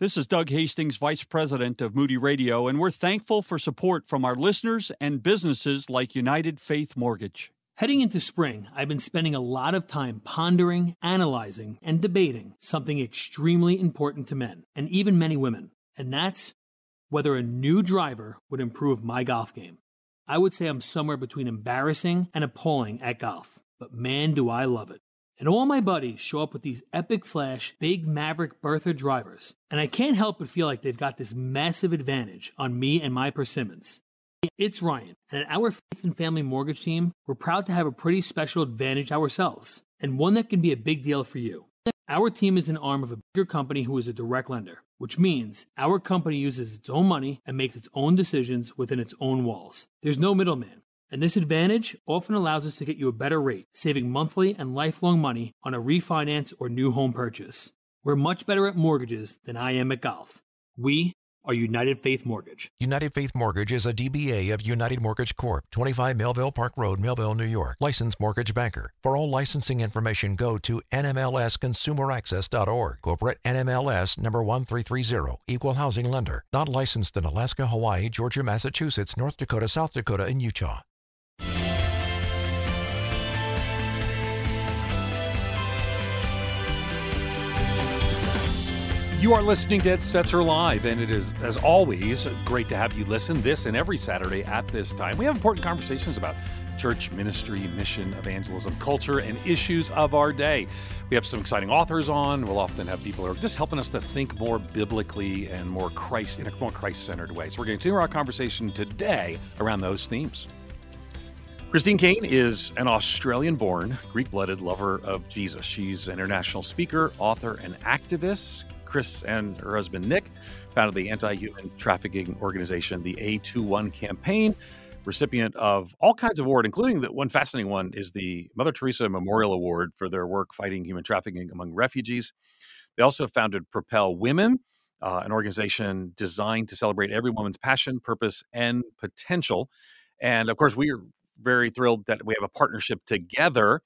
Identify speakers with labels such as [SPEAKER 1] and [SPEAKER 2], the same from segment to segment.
[SPEAKER 1] This is Doug Hastings, Vice President of Moody Radio, and we're thankful for support from our listeners and businesses like United Faith Mortgage.
[SPEAKER 2] Heading into spring, I've been spending a lot of time pondering, analyzing, and debating something extremely important to men, and even many women, and that's whether a new driver would improve my golf game. I would say I'm somewhere between embarrassing and appalling at golf, but man, do I love it. And all my buddies show up with these epic flash, big Maverick Bertha drivers, and I can't help but feel like they've got this massive advantage on me and my persimmons. It's Ryan, and at our Faith and Family Mortgage team, we're proud to have a pretty special advantage ourselves, and one that can be a big deal for you. Our team is an arm of a bigger company who is a direct lender, which means our company uses its own money and makes its own decisions within its own walls. There's no middleman. And this advantage often allows us to get you a better rate, saving monthly and lifelong money on a refinance or new home purchase. We're much better at mortgages than I am at golf. We are United Faith Mortgage.
[SPEAKER 3] United Faith Mortgage is a DBA of United Mortgage Corp., 25 Melville Park Road, Melville, New York. Licensed mortgage banker. For all licensing information, go to nmlsconsumeraccess.org. Corporate NMLS number 1330. Equal housing lender. Not licensed in Alaska, Hawaii, Georgia, Massachusetts, North Dakota, South Dakota, and Utah.
[SPEAKER 4] You are listening to Ed Stetzer Live, and it is, as always, great to have you listen this and every Saturday at this time. We have important conversations about church, ministry, mission, evangelism, culture, and issues of our day. We have some exciting authors on. We'll often have people who are just helping us to think more biblically and more Christ in a more Christ-centered way. So we're going to continue our conversation today around those themes. Christine Caine is an Australian born, Greek blooded lover of Jesus. She's an international speaker, author, and activist. Chris and her husband Nick founded the anti human trafficking organization, the A21 campaign, recipient of all kinds of awards, including the one fascinating one is the Mother Teresa Memorial Award for their work fighting human trafficking among refugees. They also founded Propel Women, uh, an organization designed to celebrate every woman's passion, purpose, and potential. And of course, we are very thrilled that we have a partnership together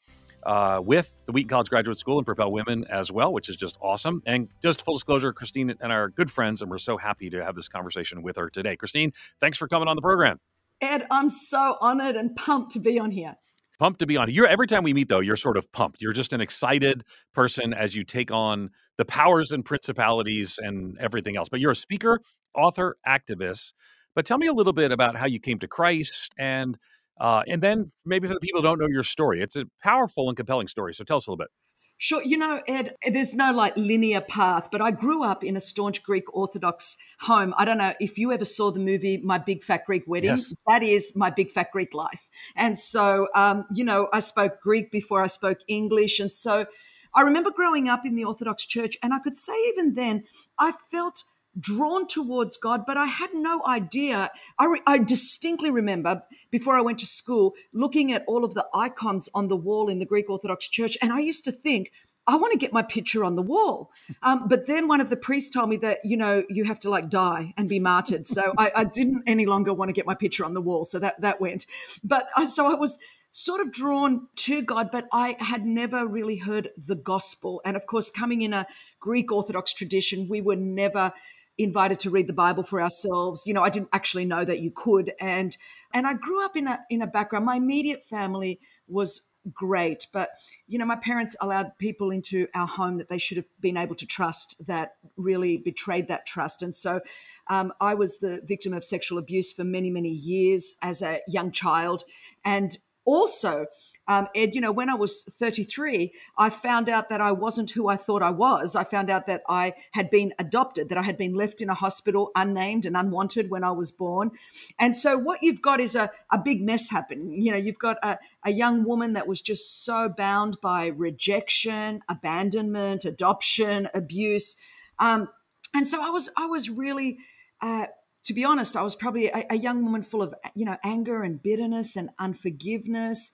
[SPEAKER 4] uh, with the Wheaton College Graduate School and Propel Women as well, which is just awesome. And just full disclosure, Christine and our good friends, and we're so happy to have this conversation with her today. Christine, thanks for coming on the program.
[SPEAKER 5] Ed, I'm so honored and pumped to be on here.
[SPEAKER 4] Pumped to be on. You're every time we meet though, you're sort of pumped. You're just an excited person as you take on the powers and principalities and everything else. But you're a speaker, author, activist. But tell me a little bit about how you came to Christ and uh, and then maybe for the people who don't know your story, it's a powerful and compelling story. So tell us a little bit.
[SPEAKER 5] Sure. You know, Ed, there's no like linear path, but I grew up in a staunch Greek Orthodox home. I don't know if you ever saw the movie My Big Fat Greek Wedding. Yes. That is my big fat Greek life. And so, um, you know, I spoke Greek before I spoke English. And so I remember growing up in the Orthodox church, and I could say even then, I felt drawn towards God, but I had no idea. I, re- I, distinctly remember before I went to school looking at all of the icons on the wall in the Greek Orthodox Church, and I used to think, I want to get my picture on the wall. Um, but then one of the priests told me that, you know, you have to like die and be martyred. So I, I didn't any longer want to get my picture on the wall. So that, that went. But uh, so I was sort of drawn to God, but I had never really heard the gospel. And of course, coming in a Greek Orthodox tradition, we were never invited to read the Bible for ourselves. You know, I didn't actually know that you could. And and I grew up in a in a background. My immediate family was great, but you know, my parents allowed people into our home that they should have been able to trust that really betrayed that trust. And so um, I was the victim of sexual abuse for many, many years as a young child. And also, um, Ed, you know, when I was 33, I found out that I wasn't who I thought I was. I found out that I had been adopted, that I had been left in a hospital unnamed and unwanted when I was born. And so what you've got is a, a big mess happening. You know, you've got a, a young woman that was just so bound by rejection, abandonment, adoption, abuse. Um, and so I was, I was really, uh, to be honest, I was probably a, a, young woman full of, you know, anger and bitterness and unforgiveness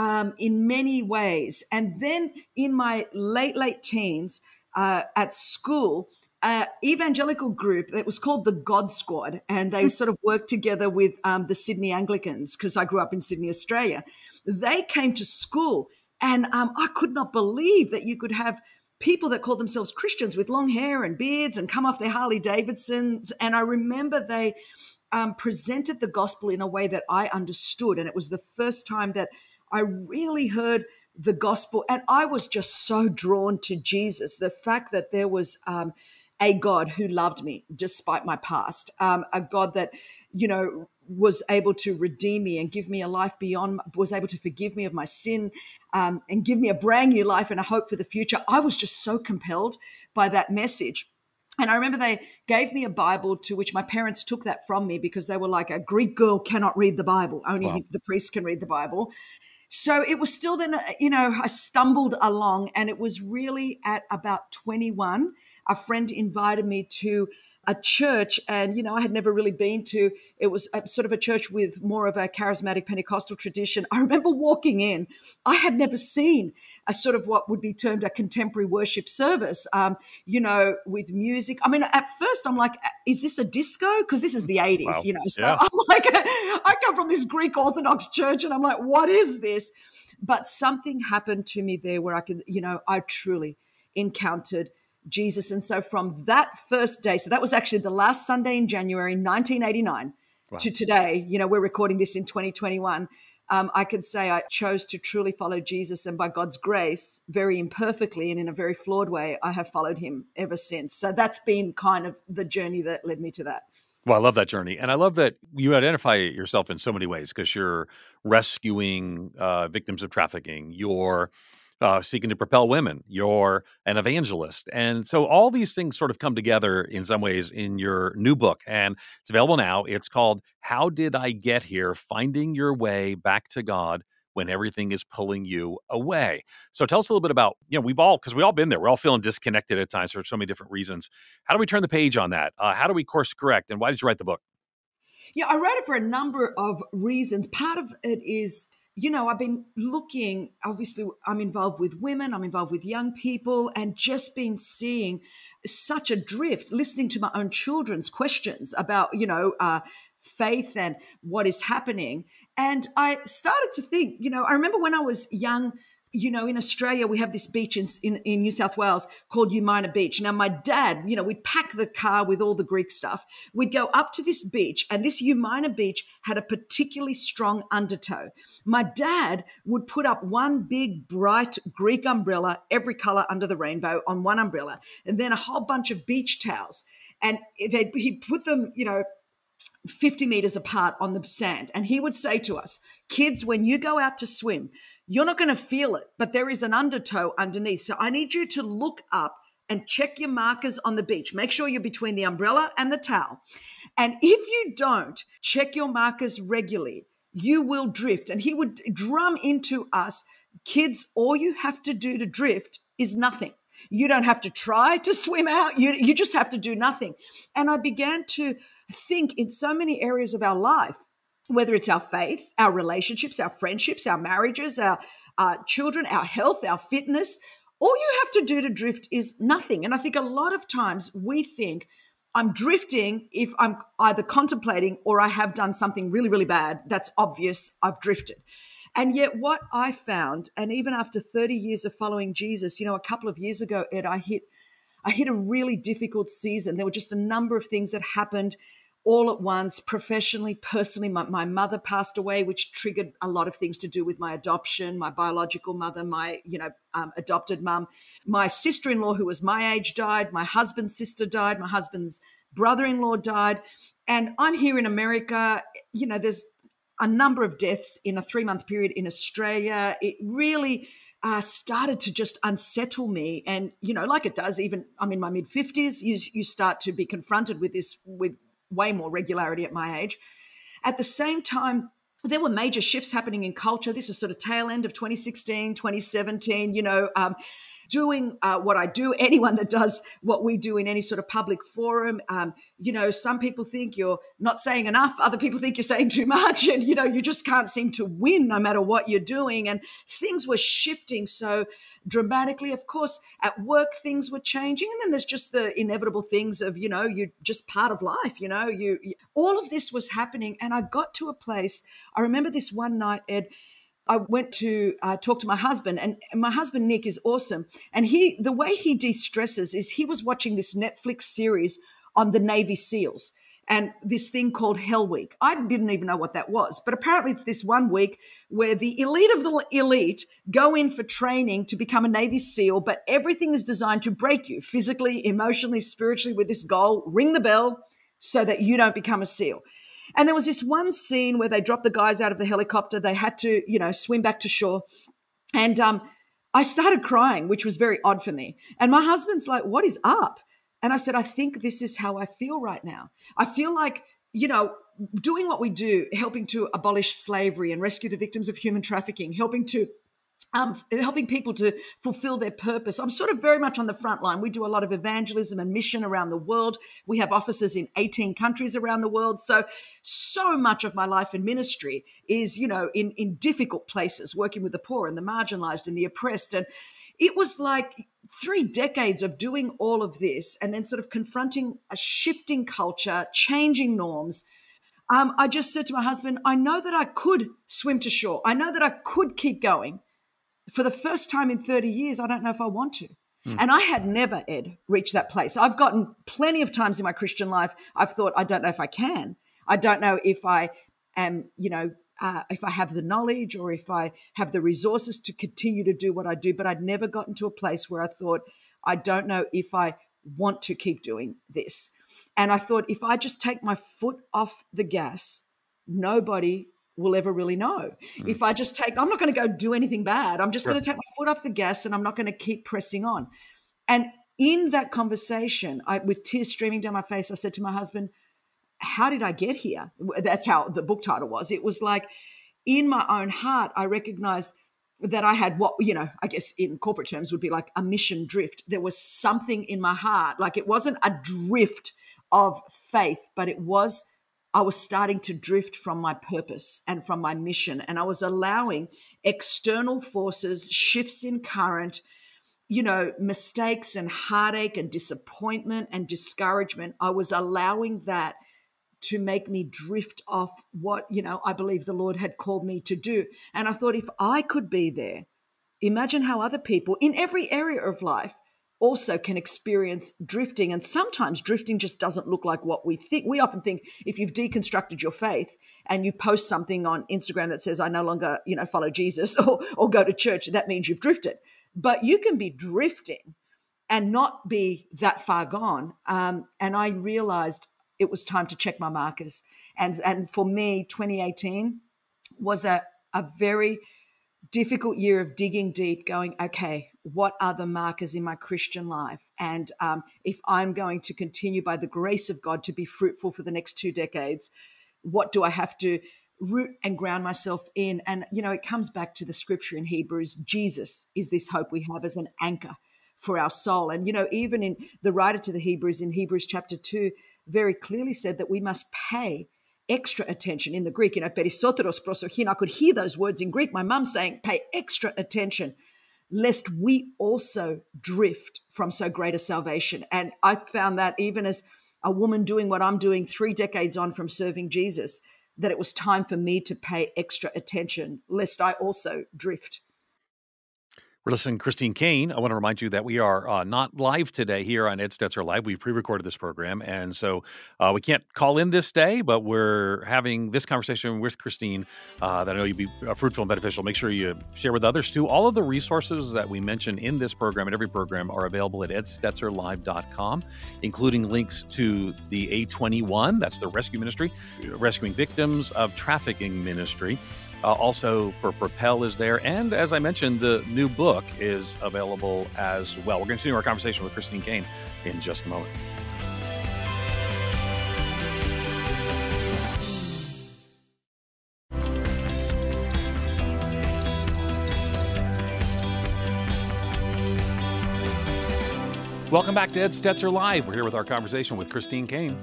[SPEAKER 5] um, in many ways. And then in my late, late teens uh, at school, uh, evangelical group that was called the God Squad, and they hmm. sort of worked together with um, the Sydney Anglicans because I grew up in Sydney, Australia. They came to school, and um, I could not believe that you could have people that called themselves Christians with long hair and beards and come off their Harley Davidsons. And I remember they um, presented the gospel in a way that I understood. And it was the first time that I really heard the gospel. And I was just so drawn to Jesus. The fact that there was um, a God who loved me despite my past, um, a God that, you know, was able to redeem me and give me a life beyond, was able to forgive me of my sin um, and give me a brand new life and a hope for the future. I was just so compelled by that message. And I remember they gave me a Bible to which my parents took that from me because they were like, a Greek girl cannot read the Bible. Only wow. the priest can read the Bible. So it was still then, uh, you know, I stumbled along and it was really at about 21. A friend invited me to a church and you know i had never really been to it was a, sort of a church with more of a charismatic pentecostal tradition i remember walking in i had never seen a sort of what would be termed a contemporary worship service um, you know with music i mean at first i'm like is this a disco because this is the 80s wow. you know so yeah. i'm like i come from this greek orthodox church and i'm like what is this but something happened to me there where i could you know i truly encountered Jesus. And so from that first day, so that was actually the last Sunday in January 1989 wow. to today, you know, we're recording this in 2021. Um, I can say I chose to truly follow Jesus, and by God's grace, very imperfectly and in a very flawed way, I have followed him ever since. So that's been kind of the journey that led me to that.
[SPEAKER 4] Well, I love that journey. And I love that you identify yourself in so many ways because you're rescuing uh, victims of trafficking, you're uh, seeking to propel women. You're an evangelist. And so all these things sort of come together in some ways in your new book. And it's available now. It's called How Did I Get Here? Finding Your Way Back to God when everything is pulling you away. So tell us a little bit about, you know, we've all, because we've all been there, we're all feeling disconnected at times for so many different reasons. How do we turn the page on that? Uh, how do we course correct? And why did you write the book?
[SPEAKER 5] Yeah, I wrote it for a number of reasons. Part of it is you know, I've been looking, obviously, I'm involved with women, I'm involved with young people, and just been seeing such a drift, listening to my own children's questions about, you know, uh, faith and what is happening. And I started to think, you know, I remember when I was young, you know, in Australia, we have this beach in, in, in, New South Wales called Umina Beach. Now, my dad, you know, we'd pack the car with all the Greek stuff. We'd go up to this beach, and this Umina Beach had a particularly strong undertow. My dad would put up one big, bright Greek umbrella, every color under the rainbow, on one umbrella, and then a whole bunch of beach towels. And he'd put them, you know, 50 meters apart on the sand. And he would say to us, kids, when you go out to swim, you're not going to feel it, but there is an undertow underneath. So I need you to look up and check your markers on the beach. Make sure you're between the umbrella and the towel. And if you don't check your markers regularly, you will drift. And he would drum into us kids, all you have to do to drift is nothing. You don't have to try to swim out. You, you just have to do nothing. And I began to think in so many areas of our life whether it's our faith, our relationships, our friendships, our marriages, our uh, children, our health, our fitness. All you have to do to drift is nothing. And I think a lot of times we think, I'm drifting if I'm either contemplating or I have done something really, really bad. That's obvious. I've drifted. And yet, what I found, and even after 30 years of following Jesus, you know, a couple of years ago, Ed, I hit, I hit a really difficult season. There were just a number of things that happened all at once, professionally, personally. My, my, mother passed away, which triggered a lot of things to do with my adoption, my biological mother, my you know um, adopted mum. My sister-in-law, who was my age, died. My husband's sister died. My husband's brother-in-law died. And I'm here in America. You know, there's a number of deaths in a three-month period in Australia. It really uh, started to just unsettle me. And, you know, like it does, even I'm in my mid 50s, you, you start to be confronted with this, with way more regularity at my age. At the same time, there were major shifts happening in culture. This is sort of tail end of 2016, 2017. You know, um, doing uh, what I do, anyone that does what we do in any sort of public forum, um, you know, some people think you're not saying enough, other people think you're saying too much, and you know, you just can't seem to win no matter what you're doing. And things were shifting so dramatically. Of course, at work things were changing, and then there's just the inevitable things of you know, you're just part of life. You know, you, you all of this was happening, and I got to a place. I remember this one night, Ed. I went to uh, talk to my husband, and, my husband Nick is awesome. And he, the way he de stresses is he was watching this Netflix series on the Navy SEALs and this thing called Hell Week. I didn't even know what that was, but apparently it's this one week where the elite of the elite go in for training to become a Navy SEAL, but everything is designed to break you physically, emotionally, spiritually with this goal ring the bell so that you don't become a SEAL. And there was this one scene where they dropped the guys out of the helicopter. They had to, you know, swim back to shore. And um, I started crying, which was very odd for me. And my husband's like, What is up? And I said, I think this is how I feel right now. I feel like, you know, doing what we do, helping to abolish slavery and rescue the victims of human trafficking, helping to um, helping people to fulfill their purpose. I'm sort of very much on the front line. We do a lot of evangelism and mission around the world. We have offices in 18 countries around the world. So, so much of my life and ministry is, you know, in, in difficult places, working with the poor and the marginalized and the oppressed. And it was like three decades of doing all of this and then sort of confronting a shifting culture, changing norms. Um, I just said to my husband, I know that I could swim to shore. I know that I could keep going. For the first time in 30 years, I don't know if I want to. Mm. And I had never, Ed, reached that place. I've gotten plenty of times in my Christian life, I've thought, I don't know if I can. I don't know if I am, you know, uh, if I have the knowledge or if I have the resources to continue to do what I do. But I'd never gotten to a place where I thought, I don't know if I want to keep doing this. And I thought, if I just take my foot off the gas, nobody will ever really know. Mm. If I just take, I'm not going to go do anything bad. I'm just sure. going to take my foot off the gas and I'm not going to keep pressing on. And in that conversation, I, with tears streaming down my face, I said to my husband, how did I get here? That's how the book title was. It was like, in my own heart, I recognized that I had what, you know, I guess in corporate terms would be like a mission drift. There was something in my heart, like it wasn't a drift of faith, but it was, I was starting to drift from my purpose and from my mission. And I was allowing external forces, shifts in current, you know, mistakes and heartache and disappointment and discouragement. I was allowing that to make me drift off what, you know, I believe the Lord had called me to do. And I thought if I could be there, imagine how other people in every area of life also can experience drifting. And sometimes drifting just doesn't look like what we think. We often think if you've deconstructed your faith and you post something on Instagram that says, I no longer, you know, follow Jesus or, or go to church, that means you've drifted. But you can be drifting and not be that far gone. Um, and I realized it was time to check my markers. And, and for me, 2018 was a, a very difficult year of digging deep, going, okay, what are the markers in my Christian life? And um, if I'm going to continue by the grace of God to be fruitful for the next two decades, what do I have to root and ground myself in? And, you know, it comes back to the scripture in Hebrews Jesus is this hope we have as an anchor for our soul. And, you know, even in the writer to the Hebrews in Hebrews chapter 2, very clearly said that we must pay extra attention in the Greek. You know, perisoteros prosochin. I could hear those words in Greek. My mum saying, pay extra attention, lest we also drift from so great a salvation. And I found that even as a woman doing what I'm doing three decades on from serving Jesus, that it was time for me to pay extra attention, lest I also drift.
[SPEAKER 4] We're listening Christine Caine. I want to remind you that we are uh, not live today here on Ed Stetzer Live. We've pre recorded this program. And so uh, we can't call in this day, but we're having this conversation with Christine uh, that I know you'll be uh, fruitful and beneficial. Make sure you share with others too. All of the resources that we mention in this program and every program are available at edstetzerlive.com, including links to the A21, that's the rescue ministry, rescuing victims of trafficking ministry. Uh, also, for Propel is there. And as I mentioned, the new book is available as well. We're going to continue our conversation with Christine Caine in just a moment. Welcome back to Ed Stetzer Live. We're here with our conversation with Christine Caine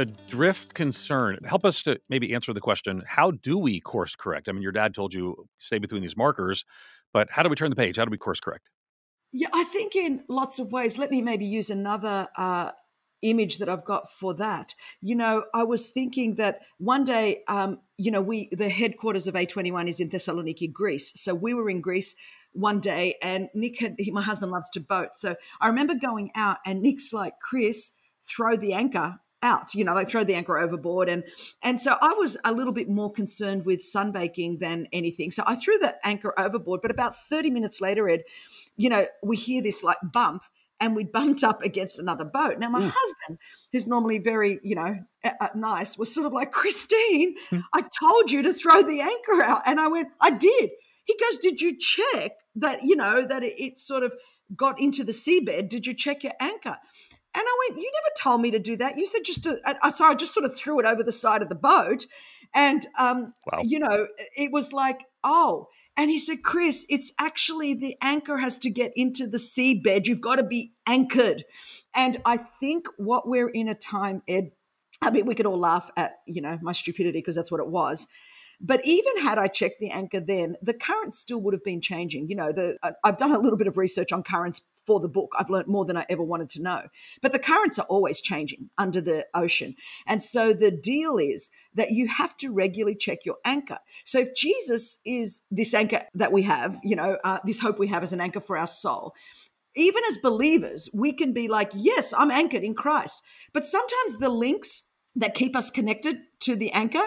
[SPEAKER 4] the drift concern help us to maybe answer the question how do we course correct i mean your dad told you stay between these markers but how do we turn the page how do we course correct
[SPEAKER 5] yeah i think in lots of ways let me maybe use another uh, image that I've got for that. You know, I was thinking that one day, um, you know, we the headquarters of A21 is in Thessaloniki, Greece. So we were in Greece one day, and Nick had he, my husband loves to boat, so I remember going out, and Nick's like, "Chris, throw the anchor." Out you know like throw the anchor overboard and and so i was a little bit more concerned with sunbaking than anything so i threw the anchor overboard but about 30 minutes later ed you know we hear this like bump and we bumped up against another boat. Now, my mm. husband, who's normally very, you know, nice, was sort of like, Christine, mm. I told you to throw the anchor out. And I went, I did. He goes, Did you check that, you know, that it, it sort of got into the seabed? Did you check your anchor? And I went, You never told me to do that. You said just to, I, so I just sort of threw it over the side of the boat. And, um, wow. you know, it was like, oh, and he said, Chris, it's actually the anchor has to get into the seabed. You've got to be anchored. And I think what we're in a time, Ed, I mean, we could all laugh at, you know, my stupidity because that's what it was. But even had I checked the anchor then, the current still would have been changing. You know, the I've done a little bit of research on currents for the book. I've learned more than I ever wanted to know. But the currents are always changing under the ocean. And so the deal is that you have to regularly check your anchor. So if Jesus is this anchor that we have, you know, uh, this hope we have as an anchor for our soul, even as believers, we can be like, yes, I'm anchored in Christ. But sometimes the links that keep us connected to the anchor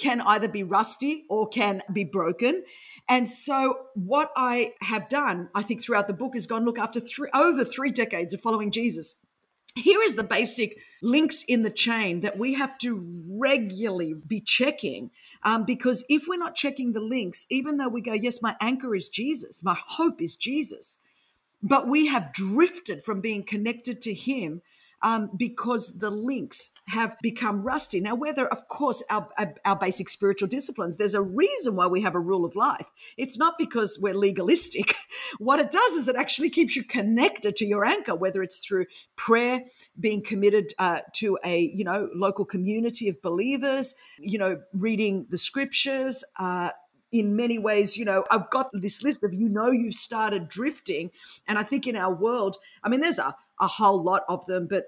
[SPEAKER 5] can either be rusty or can be broken. And so, what I have done, I think, throughout the book is gone look after three, over three decades of following Jesus. Here is the basic links in the chain that we have to regularly be checking. Um, because if we're not checking the links, even though we go, yes, my anchor is Jesus, my hope is Jesus, but we have drifted from being connected to Him um, because the links have become rusty. Now, whether, of course, our, our basic spiritual disciplines, there's a reason why we have a rule of life. It's not because we're legalistic. what it does is it actually keeps you connected to your anchor, whether it's through prayer, being committed uh, to a you know local community of believers, you know, reading the scriptures. Uh, in many ways, you know, I've got this list of you know you've started drifting. And I think in our world, I mean, there's a a whole lot of them, but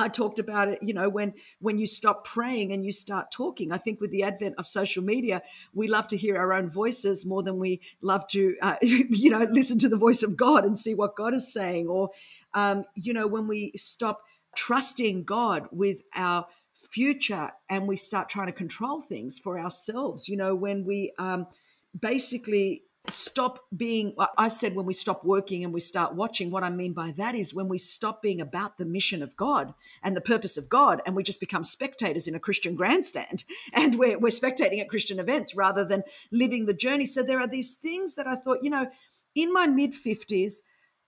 [SPEAKER 5] I talked about it, you know, when when you stop praying and you start talking. I think with the advent of social media, we love to hear our own voices more than we love to, uh, you know, listen to the voice of God and see what God is saying. Or, um, you know, when we stop trusting God with our future and we start trying to control things for ourselves. You know, when we um, basically stop being i said when we stop working and we start watching what i mean by that is when we stop being about the mission of god and the purpose of god and we just become spectators in a christian grandstand and we're, we're spectating at christian events rather than living the journey. So there are these things that i thought you know in my mid 50s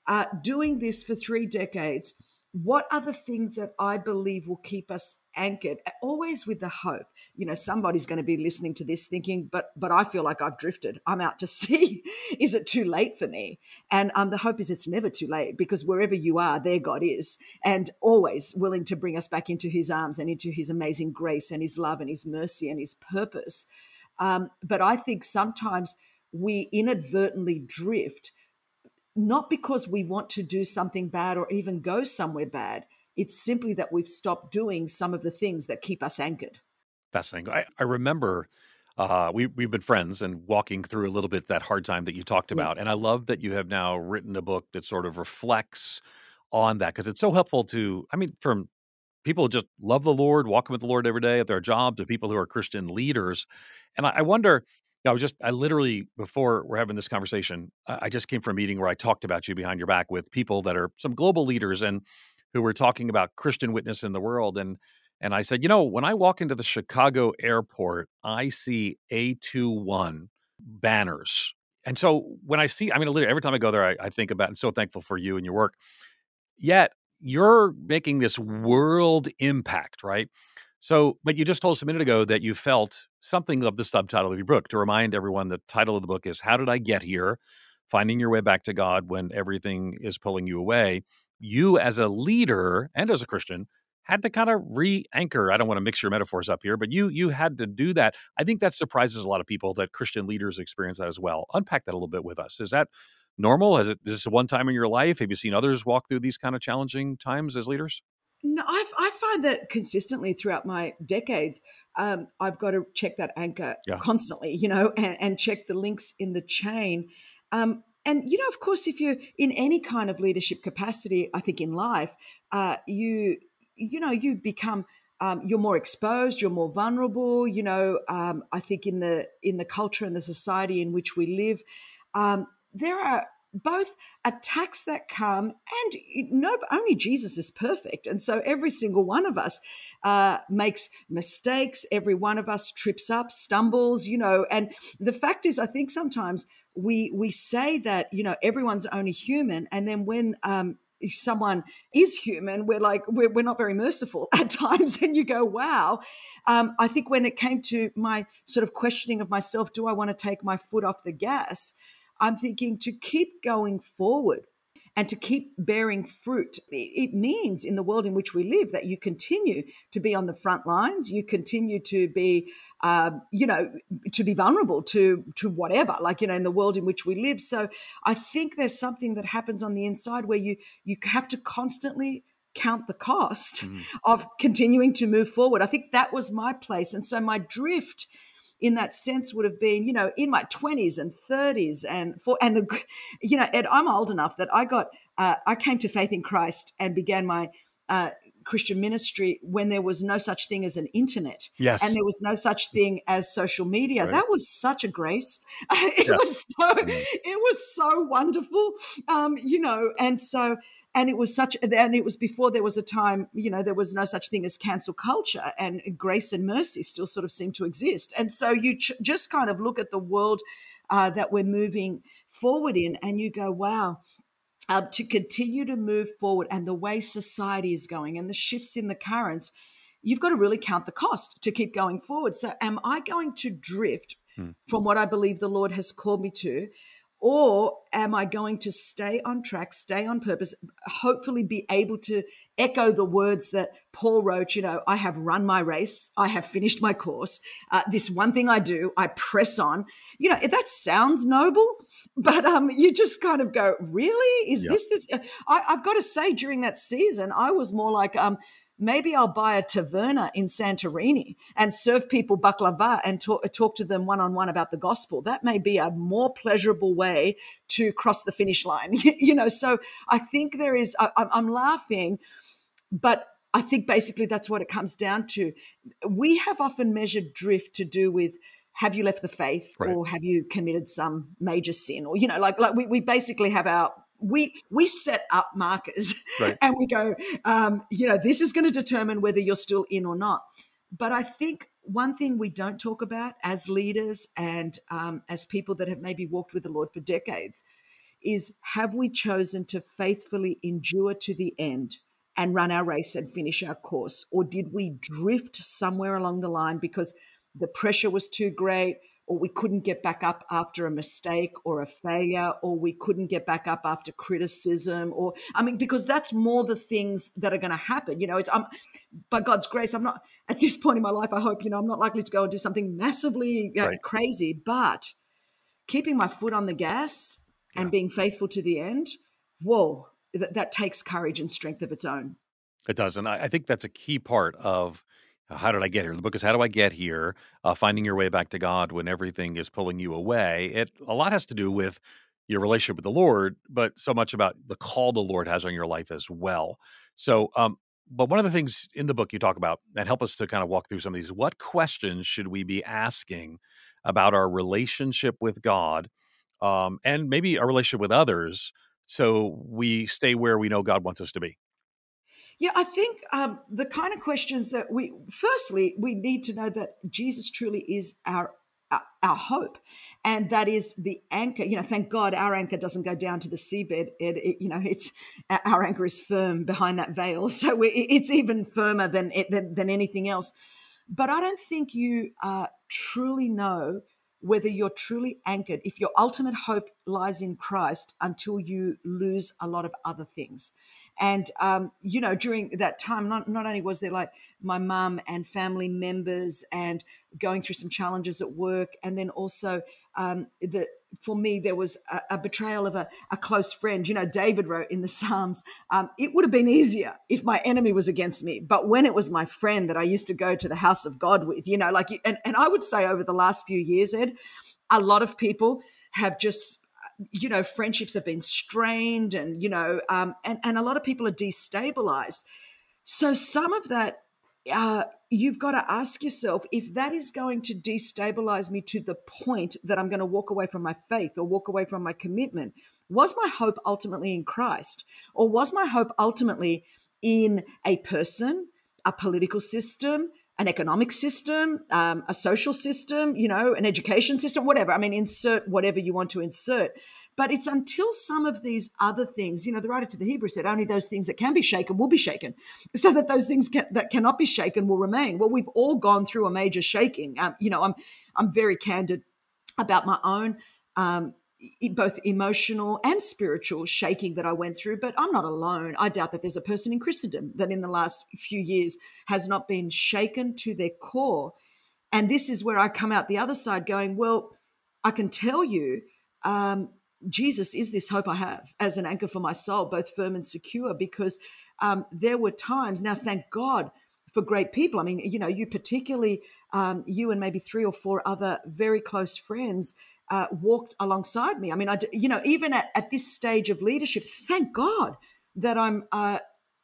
[SPEAKER 5] uh, doing this for three decades what are the things that I believe will keep us anchored? Always with the hope. You know, somebody's going to be listening to this thinking, but but I feel like I've drifted. I'm out to sea. is it too late for me? And um, the hope is it's never too late because wherever you are, there God is, and always willing to bring us back into His arms and into His amazing grace and His love and His mercy and His purpose. Um, but I think sometimes we inadvertently drift not because we want to do something bad or even go somewhere bad. It's simply that we've stopped doing some of the things that keep us anchored.
[SPEAKER 4] Fascinating. I, I remember uh, we, we've been friends and walking through a little bit that hard time that you talked about. Yeah. And I love that you have now written a book that sort of reflects on that because it's so helpful to, I mean, from people who just love the Lord, walking with the Lord every day at their job to people who are Christian leaders. And I, I wonder, I was just, I literally, before we're having this conversation, I just came from a meeting where I talked about you behind your back with people that are some global leaders and who were talking about Christian witness in the world. And, and I said, you know, when I walk into the Chicago airport, I see A21 banners. And so when I see, I mean, literally every time I go there, I, I think about, and so thankful for you and your work. Yet you're making this world impact, right? So, but you just told us a minute ago that you felt something of the subtitle of your book. To remind everyone, the title of the book is How Did I Get Here? Finding Your Way Back to God When Everything is Pulling You Away. You, as a leader and as a Christian, had to kind of re-anchor. I don't want to mix your metaphors up here, but you you had to do that. I think that surprises a lot of people that Christian leaders experience that as well. Unpack that a little bit with us. Is that normal? Is it is this one time in your life? Have you seen others walk through these kind of challenging times as leaders?
[SPEAKER 5] No, i I find that consistently throughout my decades, um, I've got to check that anchor yeah. constantly, you know, and, and, check the links in the chain. Um, and you know, of course, if you're in any kind of leadership capacity, I think in life, uh, you you know you become um, you're more exposed, you're more vulnerable. You know, um, I think in the in the culture and the society in which we live, um, there are both attacks that come and no only jesus is perfect and so every single one of us uh, makes mistakes every one of us trips up stumbles you know and the fact is i think sometimes we we say that you know everyone's only human and then when um, someone is human, we're like, we're, we're not very merciful at times. And you go, wow. Um, I think when it came to my sort of questioning of myself, do I want to take my foot off the gas? I'm thinking to keep going forward and to keep bearing fruit. It means in the world in which we live that you continue to be on the front lines, you continue to be, uh, you know, to be vulnerable to to whatever, like you know, in the world in which we live. So I think there's something that happens on the inside where you you have to constantly count the cost mm. of continuing to move forward. I think that was my place, and so my drift in that sense would have been, you know, in my 20s and 30s and for and the you know, Ed, I'm old enough that I got uh, I came to faith in Christ and began my uh, Christian ministry when there was no such thing as an internet.
[SPEAKER 4] Yes.
[SPEAKER 5] And there was no such thing as social media. Right. That was such a grace. it yeah. was so mm. it was so wonderful. Um, you know, and so and it was such and it was before there was a time you know there was no such thing as cancel culture and grace and mercy still sort of seem to exist and so you ch- just kind of look at the world uh, that we're moving forward in and you go wow uh, to continue to move forward and the way society is going and the shifts in the currents you've got to really count the cost to keep going forward so am i going to drift hmm. from what i believe the lord has called me to or am I going to stay on track, stay on purpose, hopefully be able to echo the words that Paul wrote? You know, I have run my race, I have finished my course. Uh, this one thing I do, I press on. You know, that sounds noble, but um, you just kind of go, really? Is yep. this this? I, have got to say, during that season, I was more like, um, maybe I'll buy a taverna in Santorini and serve people baklava and talk, talk to them one on one about the gospel. That may be a more pleasurable way to cross the finish line. you know, so I think there is, I, I'm laughing, but I think basically that's what it comes down to. We have often measured drift to do with have you left the faith right. or have you committed some major sin or you know like like we, we basically have our we we set up markers right. and we go um, you know this is going to determine whether you're still in or not. But i think one thing we don't talk about as leaders and um, as people that have maybe walked with the lord for decades is have we chosen to faithfully endure to the end and run our race and finish our course? Or did we drift somewhere along the line because the pressure was too great or we couldn't get back up after a mistake or a failure, or we couldn't get back up after criticism, or I mean, because that's more the things that are going to happen. You know, it's I'm, by God's grace, I'm not at this point in my life. I hope you know I'm not likely to go and do something massively uh, right. crazy, but keeping my foot on the gas yeah. and being faithful to the end. Whoa, that, that takes courage and strength of its own.
[SPEAKER 4] It does, and I, I think that's a key part of how did I get here? The book is How Do I Get Here? Uh, finding your way back to God when everything is pulling you away. It a lot has to do with your relationship with the Lord, but so much about the call the Lord has on your life as well. So, um, but one of the things in the book you talk about that help us to kind of walk through some of these. What questions should we be asking about our relationship with God, um, and maybe our relationship with others, so we stay where we know God wants us to be?
[SPEAKER 5] Yeah, I think um, the kind of questions that we, firstly, we need to know that Jesus truly is our our hope and that is the anchor you know thank god our anchor doesn't go down to the seabed it, it you know it's our anchor is firm behind that veil so we, it's even firmer than, than, than anything else. But i don't think you uh, truly know whether you're truly anchored if your ultimate hope lies in christ until you lose a lot of other things and, um, you know, during that time, not, not only was there like my mum and family members and going through some challenges at work, and then also um, the for me, there was a, a betrayal of a, a, close friend. You know, David wrote in the Psalms, um, it would have been easier if my enemy was against me. But when it was my friend that I used to go to the house of God with, you know, like, and, and I would say over the last few years, Ed, a lot of people have just you know friendships have been strained and you know um, and, and a lot of people are destabilized so some of that uh, you've got to ask yourself if that is going to destabilize me to the point that I'm going to walk away from my faith or walk away from my commitment. Was my hope ultimately in Christ? Or was my hope ultimately in a person, a political system, an economic system, um, a social system, you know, an education system, whatever? I mean, insert whatever you want to insert. But it's until some of these other things, you know, the writer to the Hebrew said, only those things that can be shaken will be shaken, so that those things can, that cannot be shaken will remain. Well, we've all gone through a major shaking. Um, you know, I'm I'm very candid about my own. Um, both emotional and spiritual shaking that I went through, but I'm not alone. I doubt that there's a person in Christendom that in the last few years has not been shaken to their core. And this is where I come out the other side going, well, I can tell you um, Jesus is this hope I have as an anchor for my soul, both firm and secure, because um, there were times, now thank God for great people. I mean, you know, you particularly, um, you and maybe three or four other very close friends uh, walked alongside me. I mean, I, you know, even at, at this stage of leadership, thank God that I'm uh,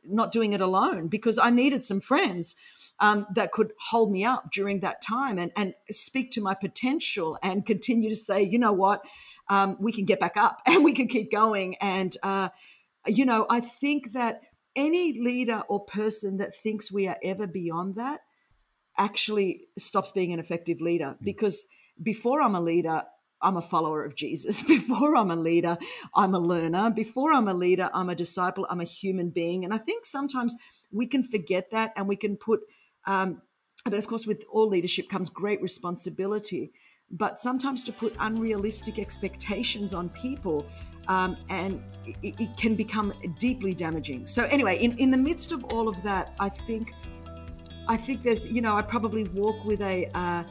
[SPEAKER 5] not doing it alone because I needed some friends um, that could hold me up during that time and, and speak to my potential and continue to say, you know what, um, we can get back up and we can keep going. And, uh, you know, I think that any leader or person that thinks we are ever beyond that actually stops being an effective leader mm. because before I'm a leader, I'm a follower of Jesus. Before I'm a leader, I'm a learner. Before I'm a leader, I'm a disciple. I'm a human being. And I think sometimes we can forget that and we can put, um, but of course, with all leadership comes great responsibility but sometimes to put unrealistic expectations on people um, and it, it, can become deeply damaging so anyway in, in the midst of all of that i think i think there's you know i probably walk with a uh,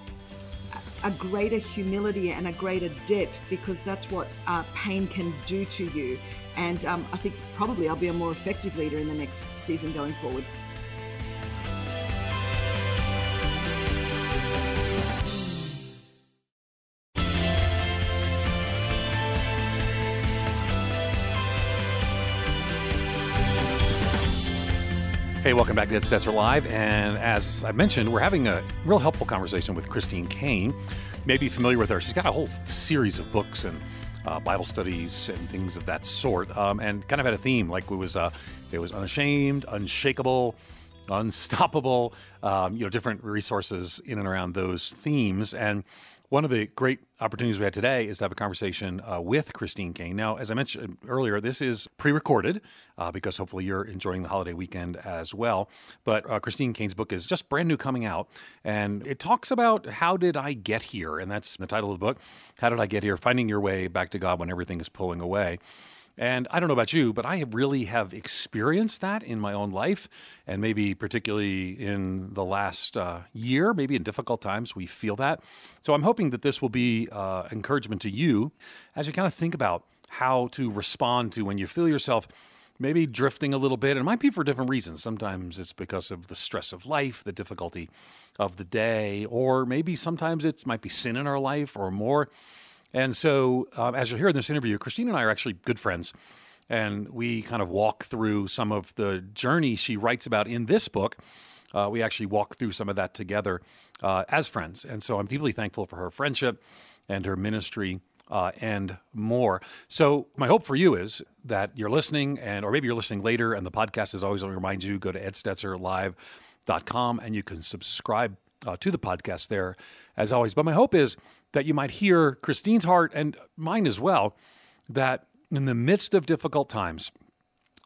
[SPEAKER 5] a greater humility and a greater depth because that's what uh, pain can do to you. And um, i think probably i'll be a more effective leader in the next season going forward
[SPEAKER 4] Hey, welcome back to Ed Stetzer Live. And as I mentioned, we're having a real helpful conversation with Christine Caine. You may be familiar with her. She's got a whole series of books and uh, Bible studies and things of that sort, um, and kind of had a theme like it was uh, it was unashamed, unshakable, unstoppable. Um, you know, different resources in and around those themes and one of the great opportunities we had today is to have a conversation uh, with Christine Caine. Now, as I mentioned earlier, this is pre recorded uh, because hopefully you're enjoying the holiday weekend as well. But uh, Christine Caine's book is just brand new coming out, and it talks about how did I get here? And that's the title of the book How Did I Get Here? Finding Your Way Back to God When Everything is Pulling Away. And I don't know about you, but I really have experienced that in my own life, and maybe particularly in the last uh, year, maybe in difficult times, we feel that. So I'm hoping that this will be uh, encouragement to you as you kind of think about how to respond to when you feel yourself maybe drifting a little bit. It might be for different reasons. Sometimes it's because of the stress of life, the difficulty of the day, or maybe sometimes it might be sin in our life or more. And so, um, as you'll hear in this interview, Christine and I are actually good friends. And we kind of walk through some of the journey she writes about in this book. Uh, we actually walk through some of that together uh, as friends. And so I'm deeply thankful for her friendship and her ministry uh, and more. So my hope for you is that you're listening, and or maybe you're listening later, and the podcast is always to remind you go to edstetzerlive.com and you can subscribe uh, to the podcast there as always. But my hope is that you might hear Christine's heart and mine as well, that in the midst of difficult times,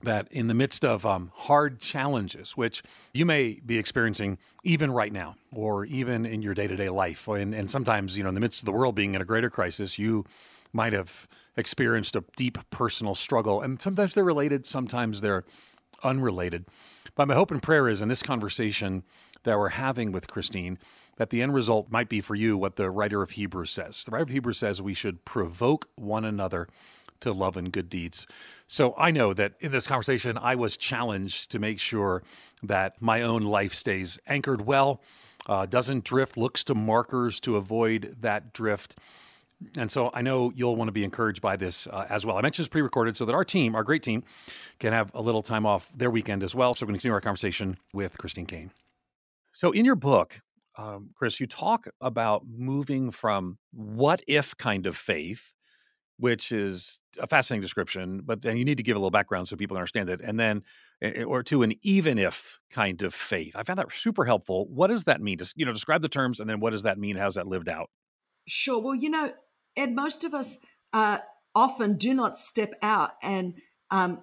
[SPEAKER 4] that in the midst of um, hard challenges, which you may be experiencing even right now, or even in your day to day life, and, and sometimes, you know, in the midst of the world being in a greater crisis, you might have experienced a deep personal struggle. And sometimes they're related, sometimes they're unrelated. But my hope and prayer is in this conversation that we're having with Christine, that the end result might be for you what the writer of Hebrews says. The writer of Hebrews says we should provoke one another to love and good deeds. So I know that in this conversation, I was challenged to make sure that my own life stays anchored well, uh, doesn't drift, looks to markers to avoid that drift. And so I know you'll want to be encouraged by this uh, as well. I mentioned it's pre recorded so that our team, our great team, can have a little time off their weekend as well. So we're going to continue our conversation with Christine Caine. So in your book, um, Chris, you talk about moving from what if kind of faith, which is a fascinating description, but then you need to give a little background so people understand it, and then or to an even if kind of faith. I found that super helpful. What does that mean? Just you know, describe the terms, and then what does that mean? How's that lived out?
[SPEAKER 5] Sure. Well, you know, Ed, most of us uh, often do not step out and um,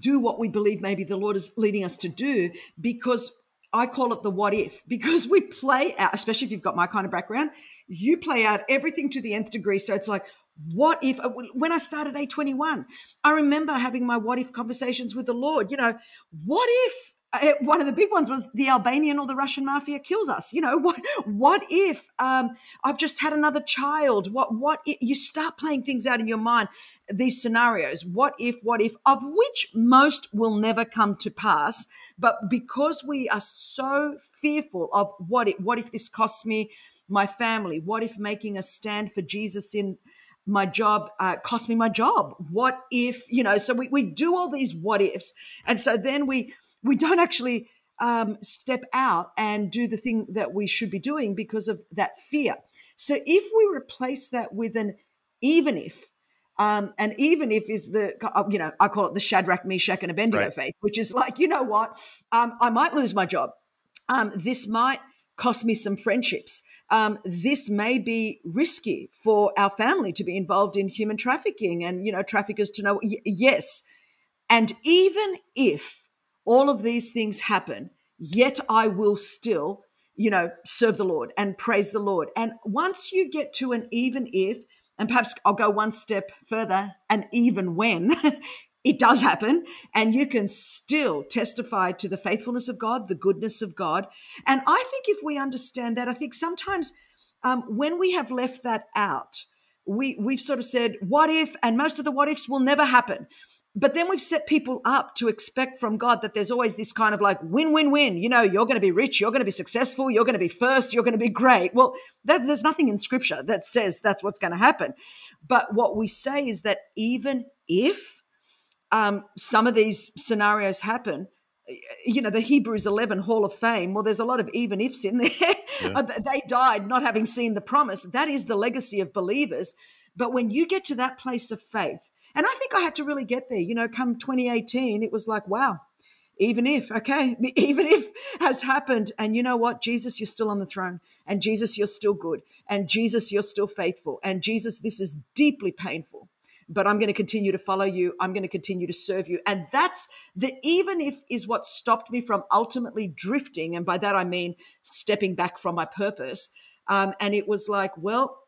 [SPEAKER 5] do what we believe maybe the Lord is leading us to do because I call it the what if because we play out, especially if you've got my kind of background, you play out everything to the nth degree. So it's like, what if, uh, when I started A21, I remember having my what if conversations with the Lord. You know, what if one of the big ones was the Albanian or the Russian mafia kills us. You know what? What if um, I've just had another child? What? What? If, you start playing things out in your mind. These scenarios. What if? What if? Of which most will never come to pass. But because we are so fearful of what if? What if this costs me my family? What if making a stand for Jesus in my job uh, cost me my job? What if you know? So we we do all these what ifs, and so then we we don't actually um, step out and do the thing that we should be doing because of that fear. So if we replace that with an even if, um, and even if is the, uh, you know, I call it the Shadrach, Meshach, and Abednego right. faith, which is like, you know what, um, I might lose my job. Um, this might cost me some friendships. Um, this may be risky for our family to be involved in human trafficking and, you know, traffickers to know, y- yes. And even if all of these things happen, yet I will still, you know, serve the Lord and praise the Lord. And once you get to an even if, and perhaps I'll go one step further, and even when it does happen, and you can still testify to the faithfulness of God, the goodness of God. And I think if we understand that, I think sometimes um, when we have left that out, we, we've sort of said, what if, and most of the what ifs will never happen but then we've set people up to expect from God that there's always this kind of like win, win, win. You know, you're going to be rich, you're going to be successful, you're going to be first, you're going to be great. Well, that, there's nothing in scripture that says that's what's going to happen. But what we say is that even if um, some of these scenarios happen, you know, the Hebrews 11 Hall of Fame, well, there's a lot of even ifs in there. Yeah. they died not having seen the promise. That is the legacy of believers. But when you get to that place of faith, and I think I had to really get there. You know, come 2018, it was like, wow, even if, okay, even if has happened. And you know what? Jesus, you're still on the throne. And Jesus, you're still good. And Jesus, you're still faithful. And Jesus, this is deeply painful. But I'm going to continue to follow you. I'm going to continue to serve you. And that's the even if is what stopped me from ultimately drifting. And by that, I mean stepping back from my purpose. Um, and it was like, well,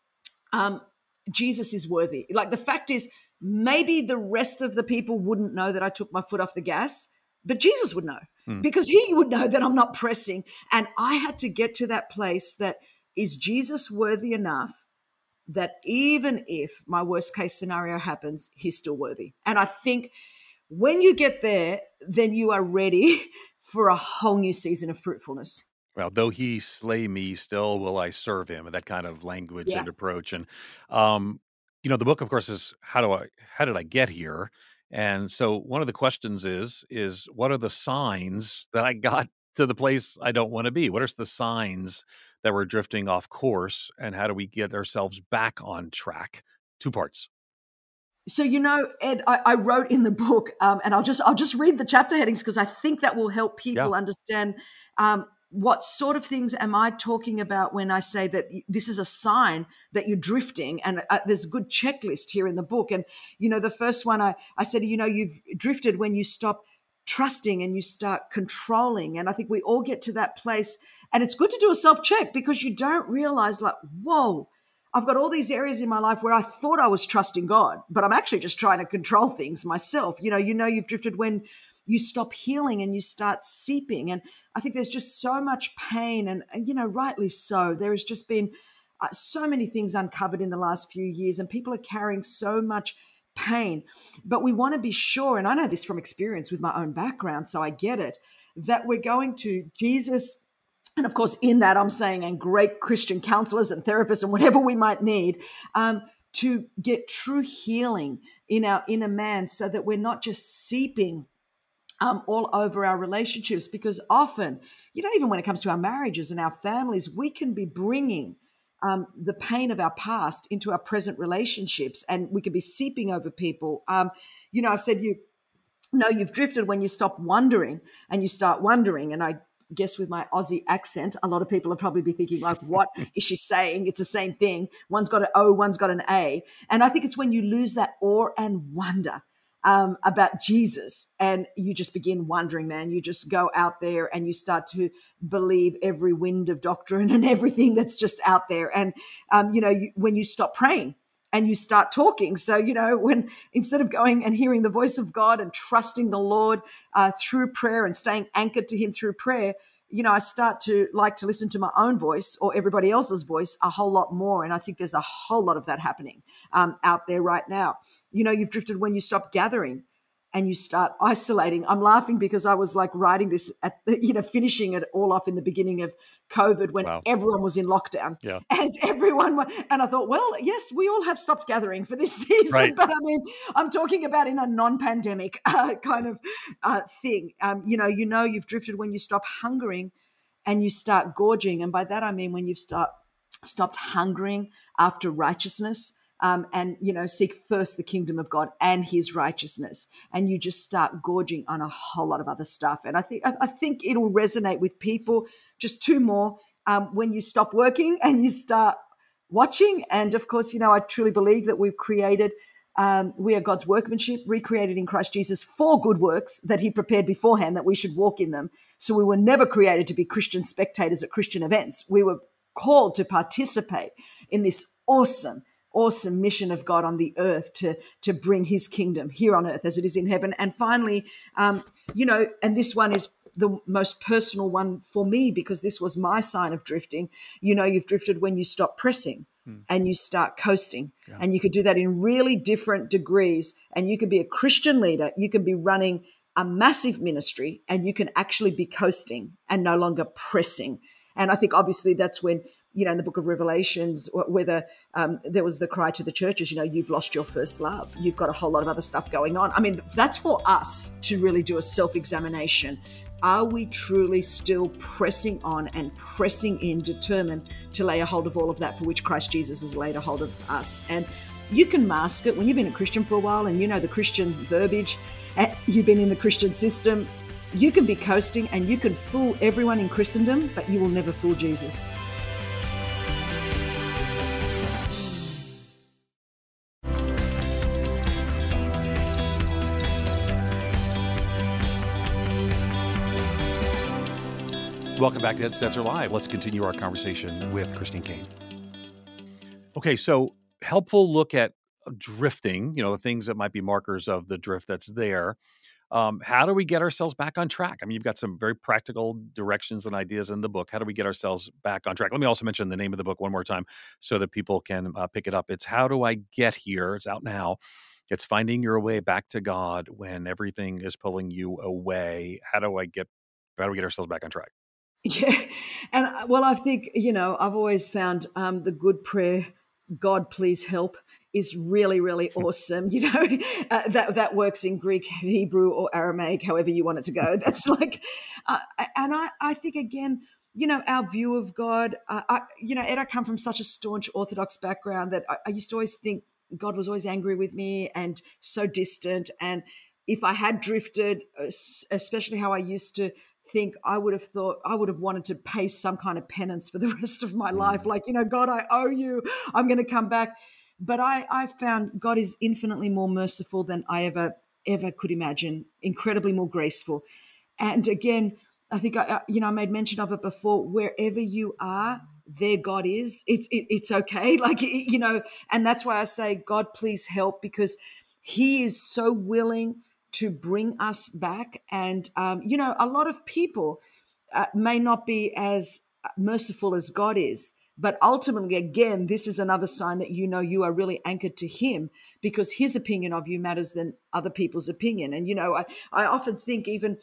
[SPEAKER 5] um, Jesus is worthy. Like the fact is, maybe the rest of the people wouldn't know that I took my foot off the gas, but Jesus would know hmm. because he would know that I'm not pressing. And I had to get to that place that is Jesus worthy enough that even if my worst case scenario happens, he's still worthy. And I think when you get there, then you are ready for a whole new season of fruitfulness.
[SPEAKER 4] Well, though he slay me, still will I serve him. That kind of language yeah. and approach. And um, you know the book of course is how do i how did i get here? And so one of the questions is is what are the signs that i got to the place i don't want to be? What are the signs that we're drifting off course and how do we get ourselves back on track? Two parts.
[SPEAKER 5] So you know ed i, I wrote in the book um, and i'll just i'll just read the chapter headings because i think that will help people yeah. understand um, what sort of things am I talking about when I say that this is a sign that you're drifting? And uh, there's a good checklist here in the book. And, you know, the first one I, I said, you know, you've drifted when you stop trusting and you start controlling. And I think we all get to that place. And it's good to do a self check because you don't realize, like, whoa, I've got all these areas in my life where I thought I was trusting God, but I'm actually just trying to control things myself. You know, you know, you've drifted when you stop healing and you start seeping. And I think there's just so much pain, and, and you know, rightly so. There has just been uh, so many things uncovered in the last few years, and people are carrying so much pain. But we want to be sure, and I know this from experience with my own background, so I get it, that we're going to Jesus. And of course, in that, I'm saying, and great Christian counselors and therapists and whatever we might need um, to get true healing in our inner man so that we're not just seeping um, all over our relationships. Because often, you know, even when it comes to our marriages and our families, we can be bringing um, the pain of our past into our present relationships, and we could be seeping over people. Um, you know, I've said you know you've drifted when you stop wondering and you start wondering, and I guess with my Aussie accent, a lot of people will probably be thinking, like, what is she saying? It's the same thing. One's got an O, one's got an A. And I think it's when you lose that awe and wonder um, about Jesus. And you just begin wondering, man. You just go out there and you start to believe every wind of doctrine and everything that's just out there. And, um, you know, you, when you stop praying, and you start talking. So, you know, when instead of going and hearing the voice of God and trusting the Lord uh, through prayer and staying anchored to Him through prayer, you know, I start to like to listen to my own voice or everybody else's voice a whole lot more. And I think there's a whole lot of that happening um, out there right now. You know, you've drifted when you stop gathering and you start isolating. I'm laughing because I was like writing this at the, you know, finishing it all off in the beginning of COVID when wow. everyone was in lockdown.
[SPEAKER 4] Yeah.
[SPEAKER 5] And everyone, and I thought, well, yes, we all have stopped gathering for this season. Right. But I mean, I'm talking about in a non pandemic uh, kind of uh, thing. Um, you know, you know, you've drifted when you stop hungering and you start gorging. And by that, I mean when you've start, stopped hungering after righteousness um, and you know seek first the kingdom of god and his righteousness and you just start gorging on a whole lot of other stuff and i think i, I think it'll resonate with people just two more um, when you stop working and you start watching and of course you know i truly believe that we've created um, we are God's workmanship, recreated in Christ Jesus for good works that He prepared beforehand that we should walk in them. So we were never created to be Christian spectators at Christian events. We were called to participate in this awesome awesome mission of God on the earth to to bring His kingdom here on earth as it is in heaven. And finally, um, you know, and this one is the most personal one for me because this was my sign of drifting. You know, you've drifted when you stop pressing hmm. and you start coasting. Yeah. And you could do that in really different degrees. And you could be a Christian leader, you can be running a massive ministry, and you can actually be coasting and no longer pressing. And I think obviously that's when you know, in the book of Revelations, whether um, there was the cry to the churches, you know, you've lost your first love. You've got a whole lot of other stuff going on. I mean, that's for us to really do a self examination. Are we truly still pressing on and pressing in, determined to lay a hold of all of that for which Christ Jesus has laid a hold of us? And you can mask it when you've been a Christian for a while and you know the Christian verbiage, and you've been in the Christian system. You can be coasting and you can fool everyone in Christendom, but you will never fool Jesus.
[SPEAKER 4] Welcome back to Ed Stetzer Live. Let's continue our conversation with Christine Caine. Okay, so helpful look at drifting, you know, the things that might be markers of the drift that's there. Um, how do we get ourselves back on track? I mean, you've got some very practical directions and ideas in the book. How do we get ourselves back on track? Let me also mention the name of the book one more time so that people can uh, pick it up. It's How Do I Get Here? It's out now. It's finding your way back to God when everything is pulling you away. How do I get how do we get ourselves back on track?
[SPEAKER 5] Yeah. And uh, well, I think, you know, I've always found um, the good prayer, God, please help, is really, really awesome. You know, uh, that, that works in Greek, Hebrew, or Aramaic, however you want it to go. That's like, uh, and I, I think, again, you know, our view of God, uh, I, you know, Ed, I come from such a staunch Orthodox background that I, I used to always think God was always angry with me and so distant. And if I had drifted, especially how I used to think I would have thought I would have wanted to pay some kind of penance for the rest of my mm. life. Like, you know, God, I owe you. I'm going to come back. But I, I found God is infinitely more merciful than I ever, ever could imagine, incredibly more graceful. And again, I think I, you know, I made mention of it before. Wherever you are, there God is. It's it, it's okay. Like you know, and that's why I say, God, please help, because He is so willing to bring us back. And, um, you know, a lot of people uh, may not be as merciful as God is. But ultimately, again, this is another sign that you know you are really anchored to Him because His opinion of you matters than other people's opinion. And, you know, I, I often think even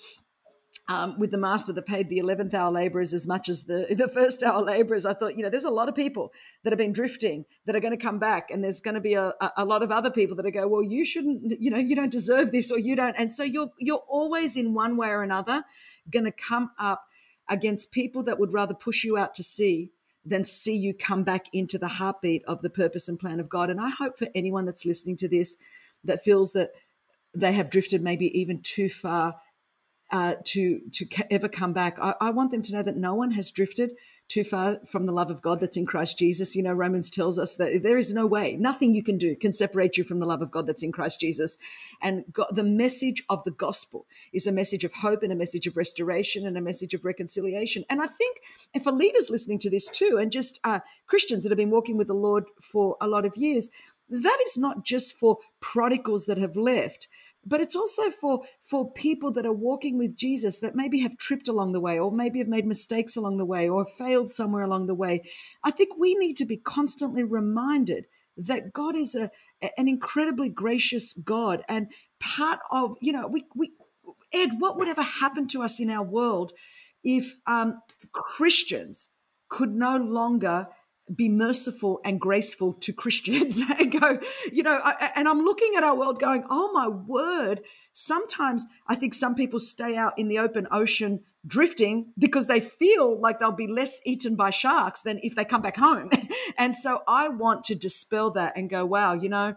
[SPEAKER 5] um, with the master that paid the 11th hour laborers as much as the, the first hour laborers, I thought, you know, there's a lot of people that have been drifting that are going to come back. And there's going to be a, a lot of other people that are go, well, you shouldn't, you know, you don't deserve this or you don't. And so you're, you're always in one way or another going to come up against people that would rather push you out to sea than see you come back into the heartbeat of the purpose and plan of God. And I hope for anyone that's listening to this that feels that they have drifted maybe even too far uh, to to ever come back. I, I, want them to know that no one has drifted too far from the love of God that's in Christ Jesus. You know, Romans tells us that there is no way, nothing you can do can separate you from the love of God that's in Christ Jesus. And God, the message of the gospel is a message of hope and a message of restoration and a message of reconciliation. And I think, and for leaders listening to this too, and just uh, Christians that have been walking with the Lord for a lot of years, that is not just for prodigals that have left but it's also for for people that are walking with Jesus that maybe have tripped along the way or maybe have made mistakes along the way or failed somewhere along the way. I think we need to be constantly reminded that God is a an incredibly gracious God and part of you know we we Ed what would ever happen to us in our world if um, Christians could no longer be merciful and graceful to Christians and go, you know, I, and I'm looking at our world going, oh my word. Sometimes I think some people stay out in the open ocean drifting because they feel like they'll be less eaten by sharks than if they come back home. and so I want to dispel that and go, wow, you know,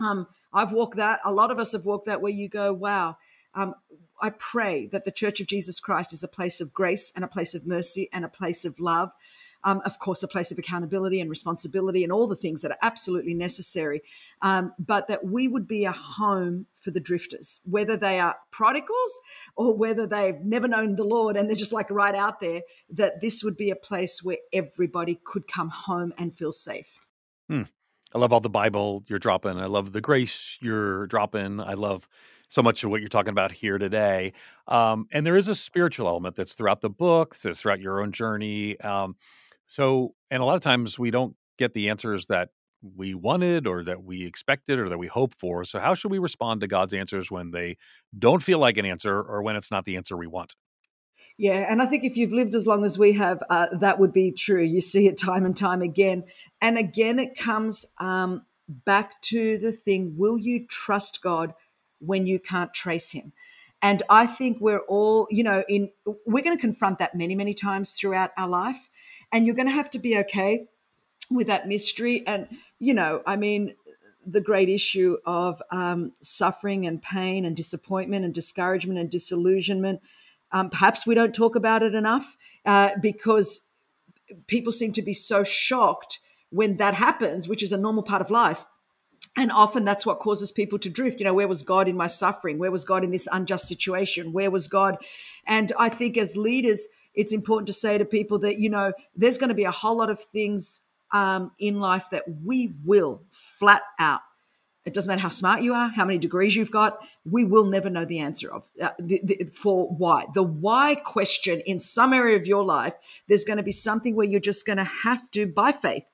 [SPEAKER 5] um, I've walked that. A lot of us have walked that where you go, wow. Um, I pray that the Church of Jesus Christ is a place of grace and a place of mercy and a place of love um, of course, a place of accountability and responsibility and all the things that are absolutely necessary, um, but that we would be a home for the drifters, whether they are prodigals or whether they've never known the Lord and they're just like right out there, that this would be a place where everybody could come home and feel safe.
[SPEAKER 4] Hmm. I love all the Bible you're dropping. I love the grace you're dropping. I love so much of what you're talking about here today. Um, and there is a spiritual element that's throughout the book, that's throughout your own journey. Um, so, and a lot of times we don't get the answers that we wanted or that we expected or that we hope for. So, how should we respond to God's answers when they don't feel like an answer or when it's not the answer we want?
[SPEAKER 5] Yeah, and I think if you've lived as long as we have, uh, that would be true. You see it time and time again. And again, it comes um, back to the thing will you trust God when you can't trace Him? And I think we're all, you know, in we're going to confront that many, many times throughout our life and you're going to have to be okay with that mystery. And, you know, I mean, the great issue of um, suffering and pain and disappointment and discouragement and disillusionment. Um, perhaps we don't talk about it enough uh, because people seem to be so shocked when that happens, which is a normal part of life. And often that's what causes people to drift. You know, where was God in my suffering? Where was God in this unjust situation? Where was God? And I think as leaders, it's important to say to people that, you know, there's going to be a whole lot of things um, in life that we will flat out. It doesn't matter how smart you are, how many degrees you've got, we will never know the answer of uh, the, the, for why. The why question in some area of your life, there's going to be something where you're just going to have to, by faith,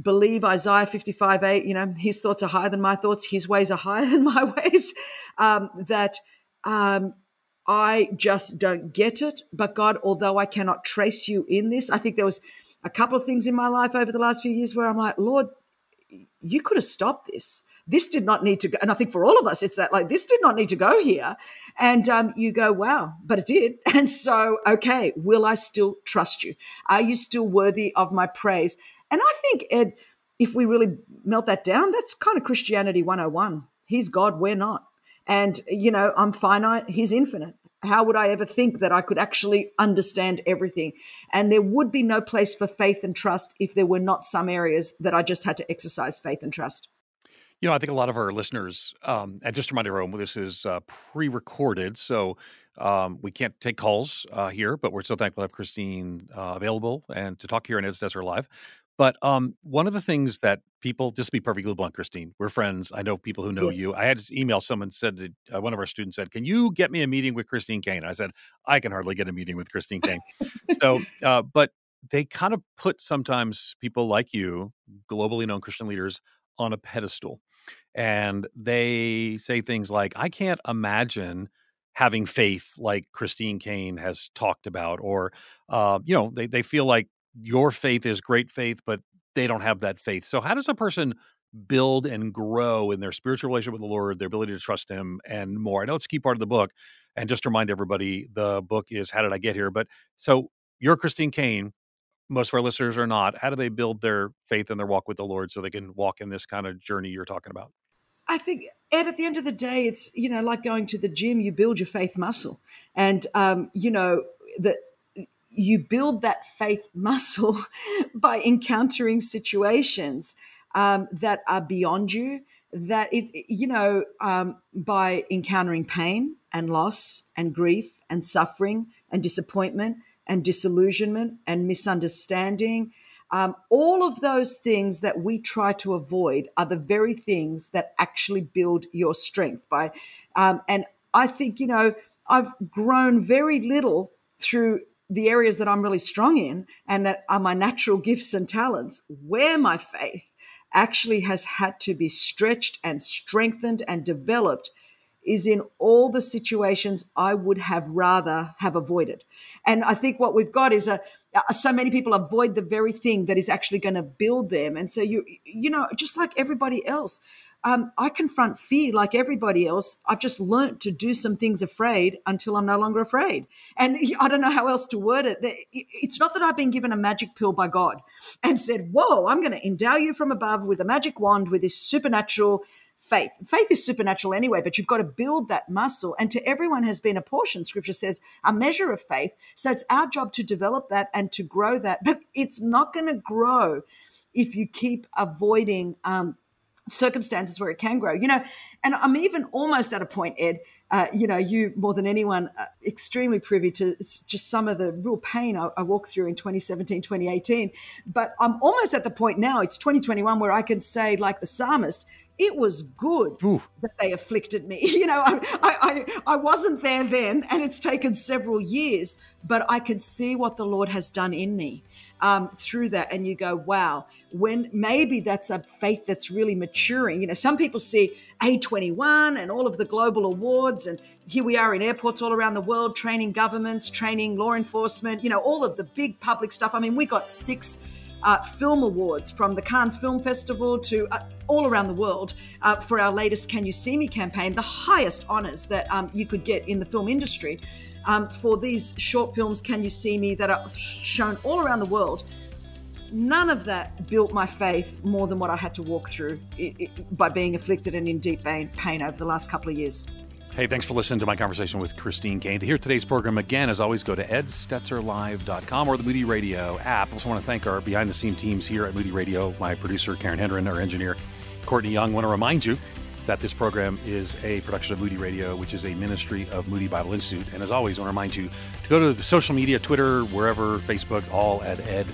[SPEAKER 5] believe Isaiah 55 8, you know, his thoughts are higher than my thoughts, his ways are higher than my ways. Um, that um, I just don't get it. But God, although I cannot trace you in this, I think there was a couple of things in my life over the last few years where I'm like, Lord, you could have stopped this. This did not need to go. And I think for all of us, it's that like, this did not need to go here. And um, you go, wow, but it did. And so, okay, will I still trust you? Are you still worthy of my praise? And I think, Ed, if we really melt that down, that's kind of Christianity 101. He's God, we're not. And, you know, I'm finite, he's infinite how would I ever think that I could actually understand everything? And there would be no place for faith and trust if there were not some areas that I just had to exercise faith and trust.
[SPEAKER 4] You know, I think a lot of our listeners, um, and just to remind everyone, this is uh, pre recorded. So um, we can't take calls uh, here, but we're so thankful to have Christine uh, available and to talk here in Ed Stetzer Live. But um, one of the things that people, just to be perfectly blunt, Christine, we're friends. I know people who know yes. you. I had to email someone said that uh, one of our students said, "Can you get me a meeting with Christine Caine?" I said, "I can hardly get a meeting with Christine Caine." so, uh, but they kind of put sometimes people like you, globally known Christian leaders, on a pedestal, and they say things like, "I can't imagine." having faith like Christine Caine has talked about, or uh, you know, they they feel like your faith is great faith, but they don't have that faith. So how does a person build and grow in their spiritual relationship with the Lord, their ability to trust Him, and more? I know it's a key part of the book. And just to remind everybody, the book is How Did I Get Here? But so you're Christine Caine. Most of our listeners are not. How do they build their faith and their walk with the Lord so they can walk in this kind of journey you're talking about?
[SPEAKER 5] I think, Ed, at the end of the day, it's, you know, like going to the gym, you build your faith muscle. And, um, you know, that you build that faith muscle by encountering situations um, that are beyond you that it you know um, by encountering pain and loss and grief and suffering and disappointment and disillusionment and misunderstanding um, all of those things that we try to avoid are the very things that actually build your strength by um, and i think you know i've grown very little through the areas that I'm really strong in and that are my natural gifts and talents, where my faith actually has had to be stretched and strengthened and developed is in all the situations I would have rather have avoided. And I think what we've got is a so many people avoid the very thing that is actually going to build them. And so you you know just like everybody else, um, I confront fear like everybody else. I've just learned to do some things afraid until I'm no longer afraid. And I don't know how else to word it. It's not that I've been given a magic pill by God and said, Whoa, I'm going to endow you from above with a magic wand with this supernatural faith. Faith is supernatural anyway, but you've got to build that muscle. And to everyone has been a portion, scripture says, a measure of faith. So it's our job to develop that and to grow that. But it's not going to grow if you keep avoiding um, circumstances where it can grow. You know, and I'm even almost at a point, Ed. Uh, you know, you more than anyone, uh, extremely privy to just some of the real pain I, I, walked through in 2017, 2018. But I'm almost at the point now, it's 2021, where I can say, like the psalmist, it was good Ooh. that they afflicted me. You know, I, I, I wasn't there then, and it's taken several years, but I can see what the Lord has done in me um, through that and you go, wow, when maybe that's a faith that's really maturing. You know, some people see A21 and all of the global awards, and here we are in airports all around the world, training governments, training law enforcement, you know, all of the big public stuff. I mean, we got six. Uh, film awards from the Cannes Film Festival to uh, all around the world uh, for our latest Can You See Me campaign, the highest honors that um, you could get in the film industry um, for these short films, Can You See Me, that are shown all around the world. None of that built my faith more than what I had to walk through it, it, by being afflicted and in deep pain, pain over the last couple of years.
[SPEAKER 4] Hey, thanks for listening to my conversation with Christine Caine. To hear today's program again, as always, go to edstetzerlive.com or the Moody Radio app. I also want to thank our behind the scenes teams here at Moody Radio, my producer, Karen Hendren, our engineer, Courtney Young. I want to remind you that this program is a production of Moody Radio, which is a ministry of Moody Bible Institute. And as always, I want to remind you to go to the social media, Twitter, wherever, Facebook, all at Ed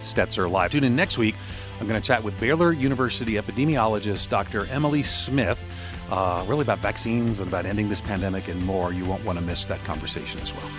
[SPEAKER 4] Stetzer Live. Tune in next week. I'm going to chat with Baylor University epidemiologist Dr. Emily Smith, uh, really about vaccines and about ending this pandemic and more. You won't want to miss that conversation as well.